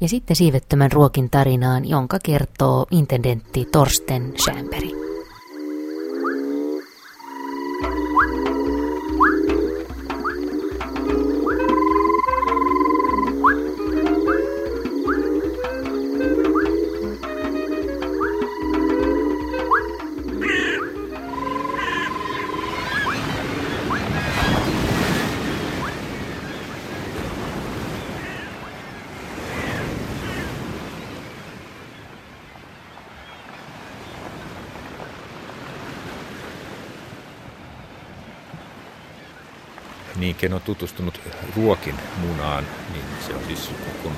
Ja sitten siivettömän ruokin tarinaan, jonka kertoo intendentti Torsten Schämberi. Niinkin on tutustunut ruokin munaan, niin se on siis kun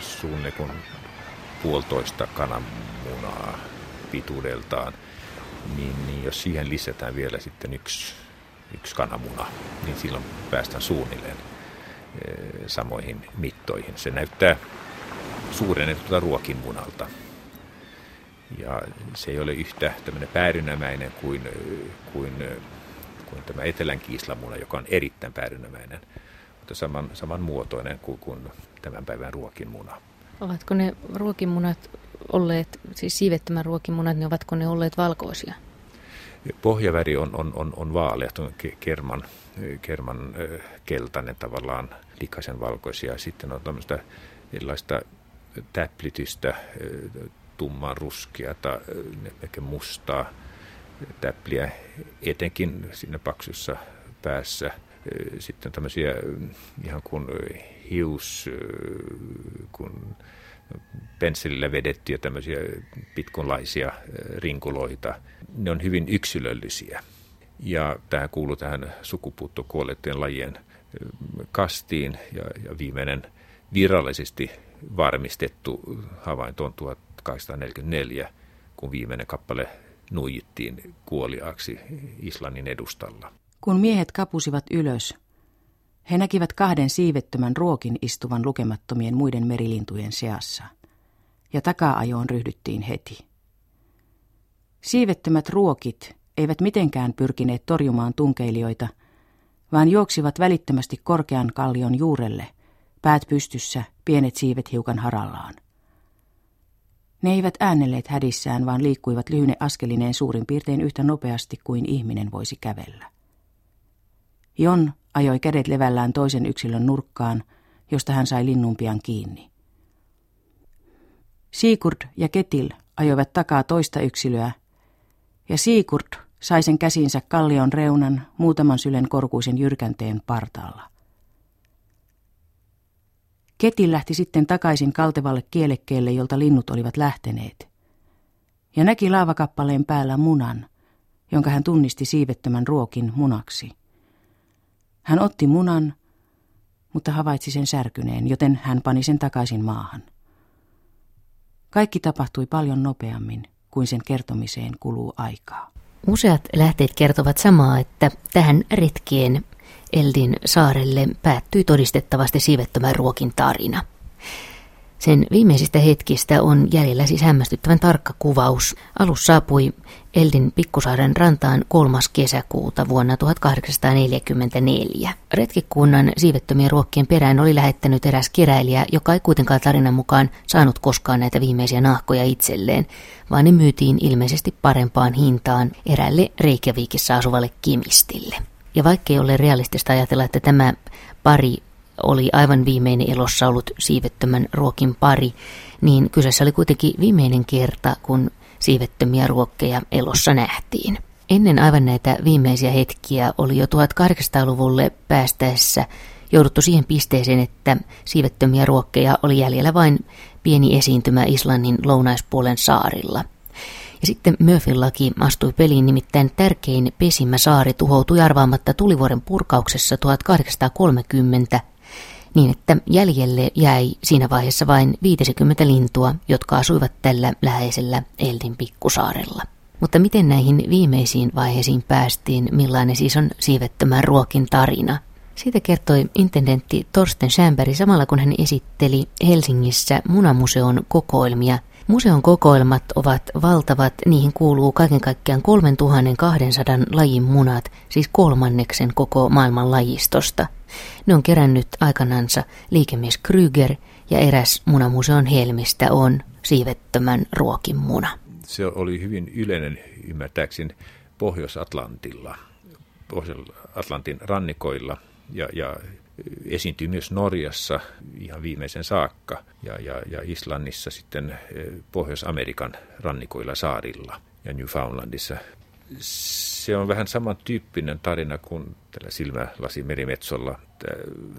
suunne kun puolitoista kananmunaa pituudeltaan, niin, niin jos siihen lisätään vielä sitten yksi, yksi kananmuna, niin silloin päästään suunnilleen e, samoihin mittoihin. Se näyttää suurennetulta ruokinmunalta. Ja se ei ole yhtä tämmöinen päärynämäinen kuin, kuin kuin tämä etelän kiislamuna, joka on erittäin päädynämäinen, mutta saman, samanmuotoinen kuin, kuin tämän päivän ruokinmuna. Ovatko ne ruokinmunat olleet, siis siivettömän ruokinmunat, niin ovatko ne olleet valkoisia? Pohjaväri on, on, on, on vaalea, on kerman, kerman keltainen tavallaan, likaisen valkoisia. Sitten on tämmöistä erilaista täplitystä, tumman ruskeata, ehkä mustaa, täpliä, etenkin siinä paksussa päässä. Sitten tämmöisiä ihan kuin hius, kun pensselillä vedettyjä tämmöisiä pitkunlaisia rinkuloita. Ne on hyvin yksilöllisiä. Ja tähän kuuluu tähän sukupuuttokuollettujen lajien kastiin ja, ja viimeinen virallisesti varmistettu havainto on 1844, kun viimeinen kappale nuijittiin kuoliaaksi Islannin edustalla. Kun miehet kapusivat ylös, he näkivät kahden siivettömän ruokin istuvan lukemattomien muiden merilintujen seassa, ja taka-ajoon ryhdyttiin heti. Siivettömät ruokit eivät mitenkään pyrkineet torjumaan tunkeilijoita, vaan juoksivat välittömästi korkean kallion juurelle, päät pystyssä, pienet siivet hiukan harallaan. Ne eivät äänelleet hädissään, vaan liikkuivat lyhyne askelineen suurin piirtein yhtä nopeasti kuin ihminen voisi kävellä. Jon ajoi kädet levällään toisen yksilön nurkkaan, josta hän sai linnun pian kiinni. Sigurd ja Ketil ajoivat takaa toista yksilöä, ja Sigurd sai sen käsinsä kallion reunan muutaman sylen korkuisen jyrkänteen partaalla. Keti lähti sitten takaisin kaltevalle kielekkeelle, jolta linnut olivat lähteneet. Ja näki laavakappaleen päällä munan, jonka hän tunnisti siivettömän ruokin munaksi. Hän otti munan, mutta havaitsi sen särkyneen, joten hän pani sen takaisin maahan. Kaikki tapahtui paljon nopeammin kuin sen kertomiseen kuluu aikaa. Useat lähteet kertovat samaa, että tähän retkeen Eldin saarelle päättyi todistettavasti siivettömän ruokin tarina. Sen viimeisistä hetkistä on jäljellä siis hämmästyttävän tarkka kuvaus. Alus saapui Eldin pikkusaaren rantaan 3. kesäkuuta vuonna 1844. Retkikunnan siivettömien ruokkien perään oli lähettänyt eräs keräilijä, joka ei kuitenkaan tarinan mukaan saanut koskaan näitä viimeisiä nahkoja itselleen, vaan ne myytiin ilmeisesti parempaan hintaan erälle Reykjavikissa asuvalle kimistille. Ja vaikkei ole realistista ajatella, että tämä pari oli aivan viimeinen elossa ollut siivettömän ruokin pari, niin kyseessä oli kuitenkin viimeinen kerta, kun siivettömiä ruokkeja elossa nähtiin. Ennen aivan näitä viimeisiä hetkiä oli jo 1800-luvulle päästäessä jouduttu siihen pisteeseen, että siivettömiä ruokkeja oli jäljellä vain pieni esiintymä Islannin lounaispuolen saarilla – ja sitten Murphyn laki astui peliin, nimittäin tärkein pesimäsaari tuhoutui arvaamatta tulivuoren purkauksessa 1830 niin, että jäljelle jäi siinä vaiheessa vain 50 lintua, jotka asuivat tällä läheisellä Eldin pikkusaarella. Mutta miten näihin viimeisiin vaiheisiin päästiin, millainen siis on siivettömän ruokin tarina? Siitä kertoi intendentti Torsten Schämberg samalla kun hän esitteli Helsingissä munamuseon kokoelmia Museon kokoelmat ovat valtavat, niihin kuuluu kaiken kaikkiaan 3200 lajin munat, siis kolmanneksen koko maailman lajistosta. Ne on kerännyt aikanansa liikemies Kryger Ja eräs munamuseon helmistä on siivettömän ruokin muna. Se oli hyvin yleinen ymmärtääkseni Pohjois-Atlantilla, Pohjois-Atlantin rannikoilla ja, ja esiintyi myös Norjassa ihan viimeisen saakka ja, ja, ja Islannissa sitten eh, Pohjois-Amerikan rannikoilla saarilla ja Newfoundlandissa. Se on vähän samantyyppinen tarina kuin tällä silmälasimerimetsalla.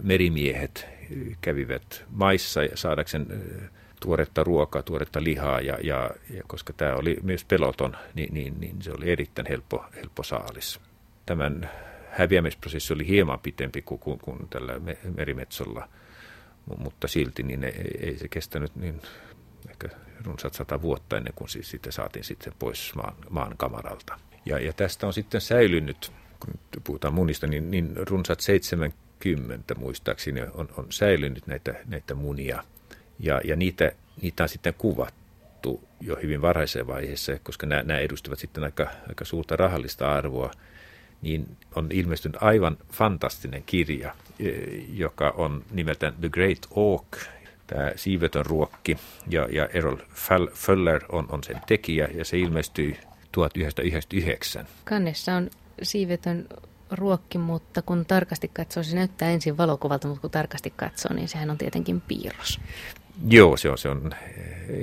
Merimiehet kävivät maissa saadakseen eh, tuoretta ruokaa, tuoretta lihaa ja, ja, ja koska tämä oli myös peloton, niin, niin, niin se oli erittäin helppo, helppo saalis. Tämän häviämisprosessi oli hieman pitempi kuin, kuin, kuin tällä merimetsolla, mutta silti niin ei, ei se kestänyt niin ehkä runsaat sata vuotta ennen kuin siis sitten saatiin sitten pois maan, maan kamaralta. Ja, ja tästä on sitten säilynyt, kun puhutaan munista, niin, niin runsaat 70 muistaakseni on, on säilynyt näitä, näitä munia. Ja, ja niitä, niitä on sitten kuvattu jo hyvin varhaisessa vaiheessa, koska nämä, nämä edustivat sitten aika, aika suurta rahallista arvoa – niin on ilmestynyt aivan fantastinen kirja, e, joka on nimeltään The Great Oak, tämä siivetön ruokki, ja, ja Errol Föller on, on sen tekijä, ja se ilmestyi 1999. Kannessa on siivetön ruokki, mutta kun tarkasti katsoo, se näyttää ensin valokuvalta, mutta kun tarkasti katsoo, niin sehän on tietenkin piirros. Joo, se on, se on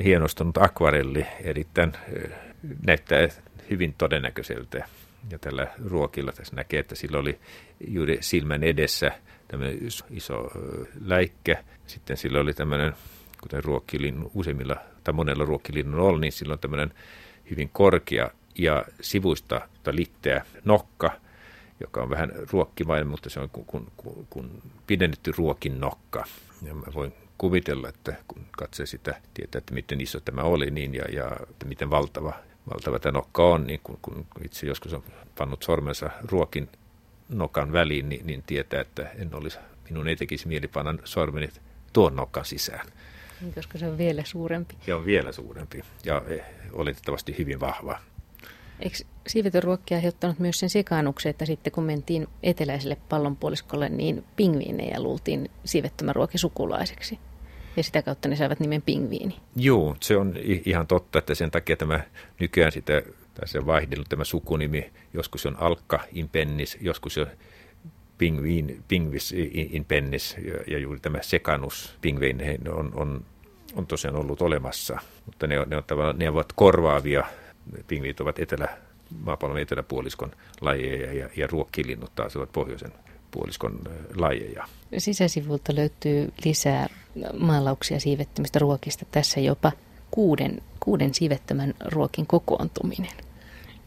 hienostunut akvarelli, erittäin näyttää hyvin todennäköiseltä ja tällä ruokilla tässä näkee, että sillä oli juuri silmän edessä tämmöinen iso läikkä. Sitten sillä oli tämmöinen, kuten ruokkilinnun useimmilla tai monella ruokkilinnun on, niin sillä on tämmöinen hyvin korkea ja sivuista litteä nokka, joka on vähän ruokkimainen, mutta se on kun, kun, kun, kun pidennetty ruokin nokka. Ja mä voin kuvitella, että kun katsoo sitä, tietää, että miten iso tämä oli niin ja, ja miten valtava valtava tämä nokka on, niin kun, kun itse joskus on pannut sormensa ruokin nokan väliin, niin, niin tietää, että en olisi, minun ei tekisi mieli panna sormeni tuon nokan sisään. Niin, koska se on vielä suurempi. Se on vielä suurempi ja e, oletettavasti hyvin vahva. Eikö siivetön ruokki aiheuttanut myös sen sekaannuksen, että sitten kun mentiin eteläiselle pallonpuoliskolle, niin pingviinejä luultiin siivettömän ruoki sukulaiseksi? Ja sitä kautta ne saivat nimen pingviini. Joo, se on ihan totta, että sen takia tämä nykyään sitä, tässä on vaihdellut tämä sukunimi, joskus on alkka in pennis, joskus on pingviin, pingvis in pennis, ja, juuri tämä sekannus pingviineihin on, on, on tosiaan ollut olemassa, mutta ne, ne, on, ne ovat korvaavia, pingviit ovat etelä, maapallon eteläpuoliskon lajeja ja, ja ruokkilinnut taas ovat pohjoisen puoliskon lajeja. Sisäsivulta löytyy lisää maalauksia siivettömistä ruokista. Tässä jopa kuuden, kuuden siivettömän ruokin kokoontuminen.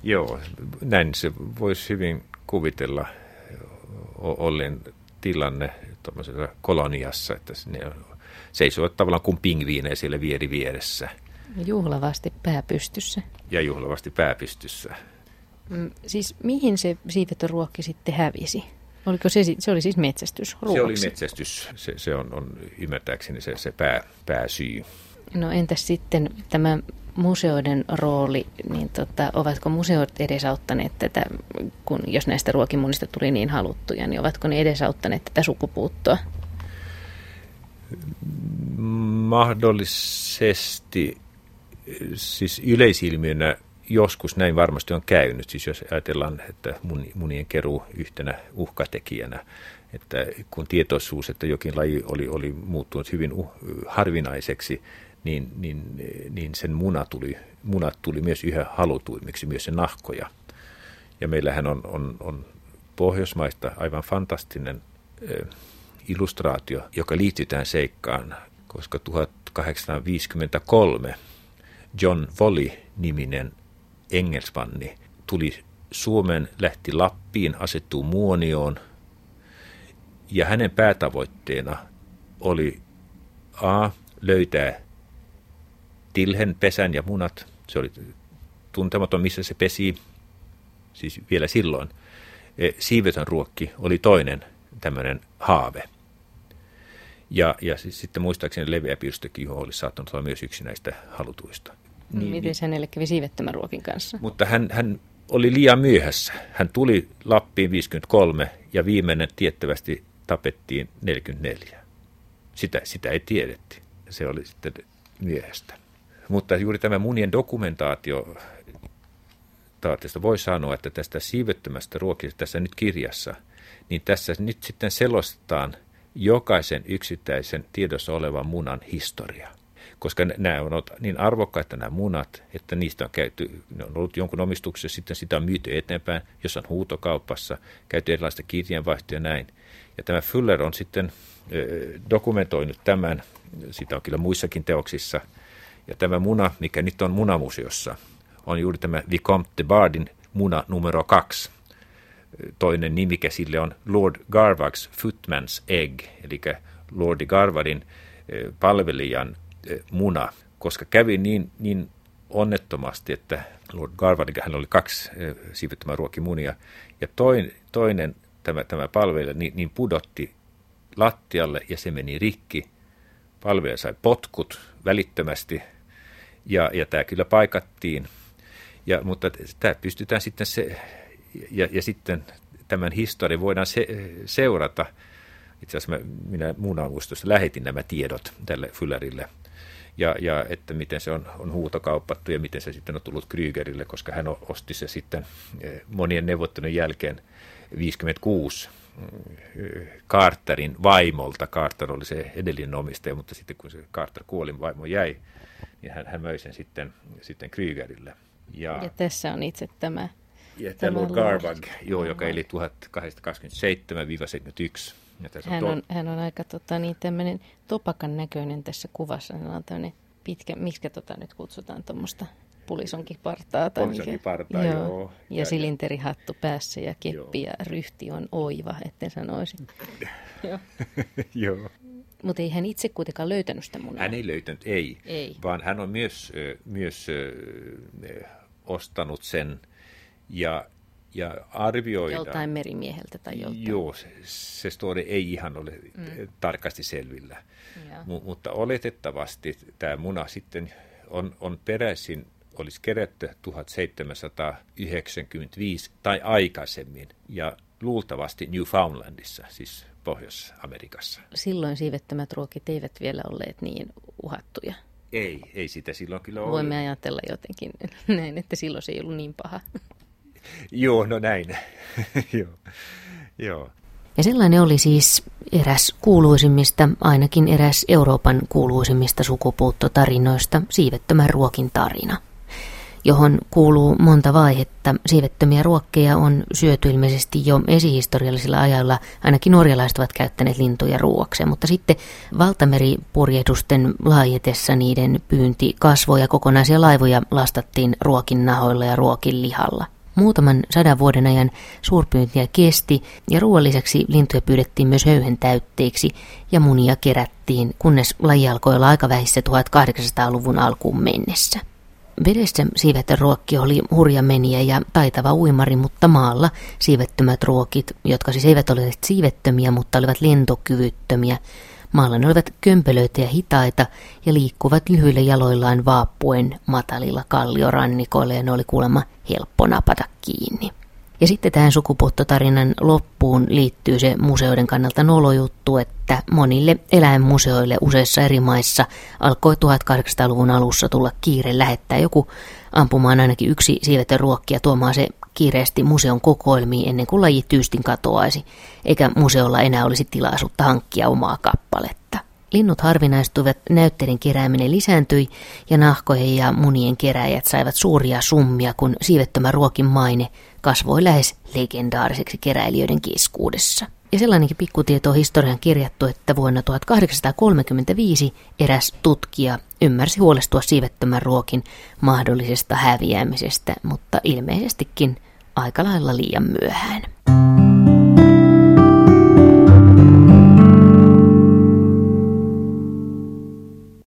Joo, näin se voisi hyvin kuvitella ollen tilanne tuollaisessa koloniassa, että ne seisovat tavallaan kuin pingviinejä siellä vieri vieressä. Juhlavasti pääpystyssä. Ja juhlavasti pääpystyssä. Mm, siis mihin se siivetön ruokki sitten hävisi? Oliko se, se oli siis metsästys ruoksi? Se oli metsästys, se, se on, on ymmärtääkseni se, se pää, pääsyy. No entäs sitten tämä museoiden rooli, niin tota, ovatko museot edesauttaneet tätä, kun jos näistä ruokimunista tuli niin haluttuja, niin ovatko ne edesauttaneet tätä sukupuuttoa? Mahdollisesti, siis yleisilmiönä joskus näin varmasti on käynyt, siis jos ajatellaan, että munien keruu yhtenä uhkatekijänä, että kun tietoisuus, että jokin laji oli, oli muuttunut hyvin uh, harvinaiseksi, niin, niin, niin sen muna tuli, munat tuli myös yhä halutuimmiksi, myös se nahkoja. Ja meillähän on, on, on Pohjoismaista aivan fantastinen eh, illustraatio, joka liittyy tähän seikkaan, koska 1853 John Volley-niminen engelsmanni tuli Suomen, lähti Lappiin, asettuu Muonioon ja hänen päätavoitteena oli A. löytää tilhen, pesän ja munat. Se oli tuntematon, missä se pesi, siis vielä silloin. E, siivetön ruokki oli toinen tämmöinen haave. Ja, ja sitten muistaakseni leveä pirstökiho olisi saattanut olla myös yksi näistä halutuista. Niin, Miten hänelle kävi siivettömän ruokin kanssa? Mutta hän, hän oli liian myöhässä. Hän tuli Lappiin 53 ja viimeinen tiettävästi tapettiin 44. Sitä, sitä ei tiedetty. se oli sitten myöhäistä. Mutta juuri tämä munien dokumentaatio taatista voi sanoa, että tästä siivettömästä ruokista tässä nyt kirjassa, niin tässä nyt sitten selostetaan jokaisen yksittäisen tiedossa olevan munan historia. Koska nämä on niin arvokkaita nämä munat, että niistä on käyty, ne on ollut jonkun omistuksessa, sitten sitä on myyty eteenpäin, jos on huutokaupassa, käyty erilaista kirjanvaihtoja ja näin. Ja tämä Fuller on sitten dokumentoinut tämän, sitä on kyllä muissakin teoksissa, ja tämä muna, mikä nyt on munamuseossa, on juuri tämä Vicomte de Bardin muna numero kaksi. Toinen nimike sille on Lord Garvags Footman's Egg, eli Lordi Garvardin eh, palvelijan muna, koska kävi niin, niin onnettomasti, että Lord Garvard, hän oli kaksi eh, siivettömän ruokimunia, ja toinen, toinen tämä, tämä palvelija niin, niin pudotti lattialle ja se meni rikki. Palvelija sai potkut välittömästi ja, ja tämä kyllä paikattiin ja, mutta tämä pystytään sitten se, ja, ja sitten tämän historian voidaan se, seurata. Itse asiassa mä, minä muistossa lähetin nämä tiedot tälle Füllerille. Ja, ja että miten se on, on huutokauppattu ja miten se sitten on tullut Krygerille, koska hän osti se sitten eh, monien neuvottelujen jälkeen 56 eh, Carterin vaimolta. Carter oli se edellinen omistaja, mutta sitten kun se Carter kuoli, vaimo jäi, niin hän, hän möi sen sitten, sitten Krygerille. Ja, ja tässä on itse tämä. Ja tämä Lord Garvag, joo, joka eli 1827-71. Hän on, hän on aika tota, niin, tämmöinen topakan näköinen tässä kuvassa. Hän on tämmöinen pitkä, miksi tota nyt kutsutaan tuommoista pulisonkipartaa. Tai pulisonkipartaa, joo. joo. Ja, ja silinterihattu päässä ja keppi joo. ja ryhti on oiva, etten sanoisi. joo. joo. Mutta ei hän itse kuitenkaan löytänyt sitä munaa. Hän ei löytänyt, ei. ei. Vaan hän on myös, myös ostanut sen ja, ja arvioida. Joltain merimieheltä tai joltain. Joo, se, se story ei ihan ole mm. tarkasti selvillä. M- mutta oletettavasti tämä muna sitten on, on peräisin, olisi kerätty 1795 tai aikaisemmin ja luultavasti Newfoundlandissa, siis Pohjois-Amerikassa. Silloin siivettömät ruokit eivät vielä olleet niin uhattuja. Ei, ei sitä silloin kyllä ole. Voimme ajatella jotenkin näin, että silloin se ei ollut niin paha. Joo, no näin. Joo. Joo. Ja sellainen oli siis eräs kuuluisimmista, ainakin eräs Euroopan kuuluisimmista sukupuuttotarinoista, siivettömän ruokin tarina johon kuuluu monta vaihetta. Siivettömiä ruokkeja on syöty ilmeisesti jo esihistoriallisilla ajalla, ainakin norjalaiset ovat käyttäneet lintuja ruoakseen, mutta sitten valtameripurjehdusten laajetessa niiden pyynti kasvoi ja kokonaisia laivoja lastattiin ruokin nahoilla ja ruokin lihalla. Muutaman sadan vuoden ajan suurpyyntiä kesti ja ruoan lisäksi lintuja pyydettiin myös höyhen täytteiksi ja munia kerättiin, kunnes laji alkoi olla aika vähissä 1800-luvun alkuun mennessä. Vedessä siivetön ruokki oli hurja meniä ja taitava uimari, mutta maalla siivettömät ruokit, jotka siis eivät ole siivettömiä, mutta olivat lentokyvyttömiä, maalla ne olivat kömpelöitä ja hitaita ja liikkuvat lyhyillä jaloillaan vaappuen matalilla kalliorannikoilla ja ne oli kuulemma helppo napata kiinni. Ja sitten tähän sukupuuttotarinan loppuun liittyy se museoiden kannalta nolojuttu, että monille eläinmuseoille useissa eri maissa alkoi 1800-luvun alussa tulla kiire lähettää joku ampumaan ainakin yksi siivetön ruokkia tuomaan se kiireesti museon kokoelmiin ennen kuin laji tyystin katoaisi, eikä museolla enää olisi tilaisuutta hankkia omaa kappaletta. Linnut harvinaistuivat, näytteiden kerääminen lisääntyi ja nahkojen ja munien keräjät saivat suuria summia, kun siivettömä ruokin maine kasvoi lähes legendaariseksi keräilijöiden keskuudessa. Ja sellainenkin pikkutieto on historian kirjattu, että vuonna 1835 eräs tutkija ymmärsi huolestua siivettömän ruokin mahdollisesta häviämisestä, mutta ilmeisestikin aika lailla liian myöhään.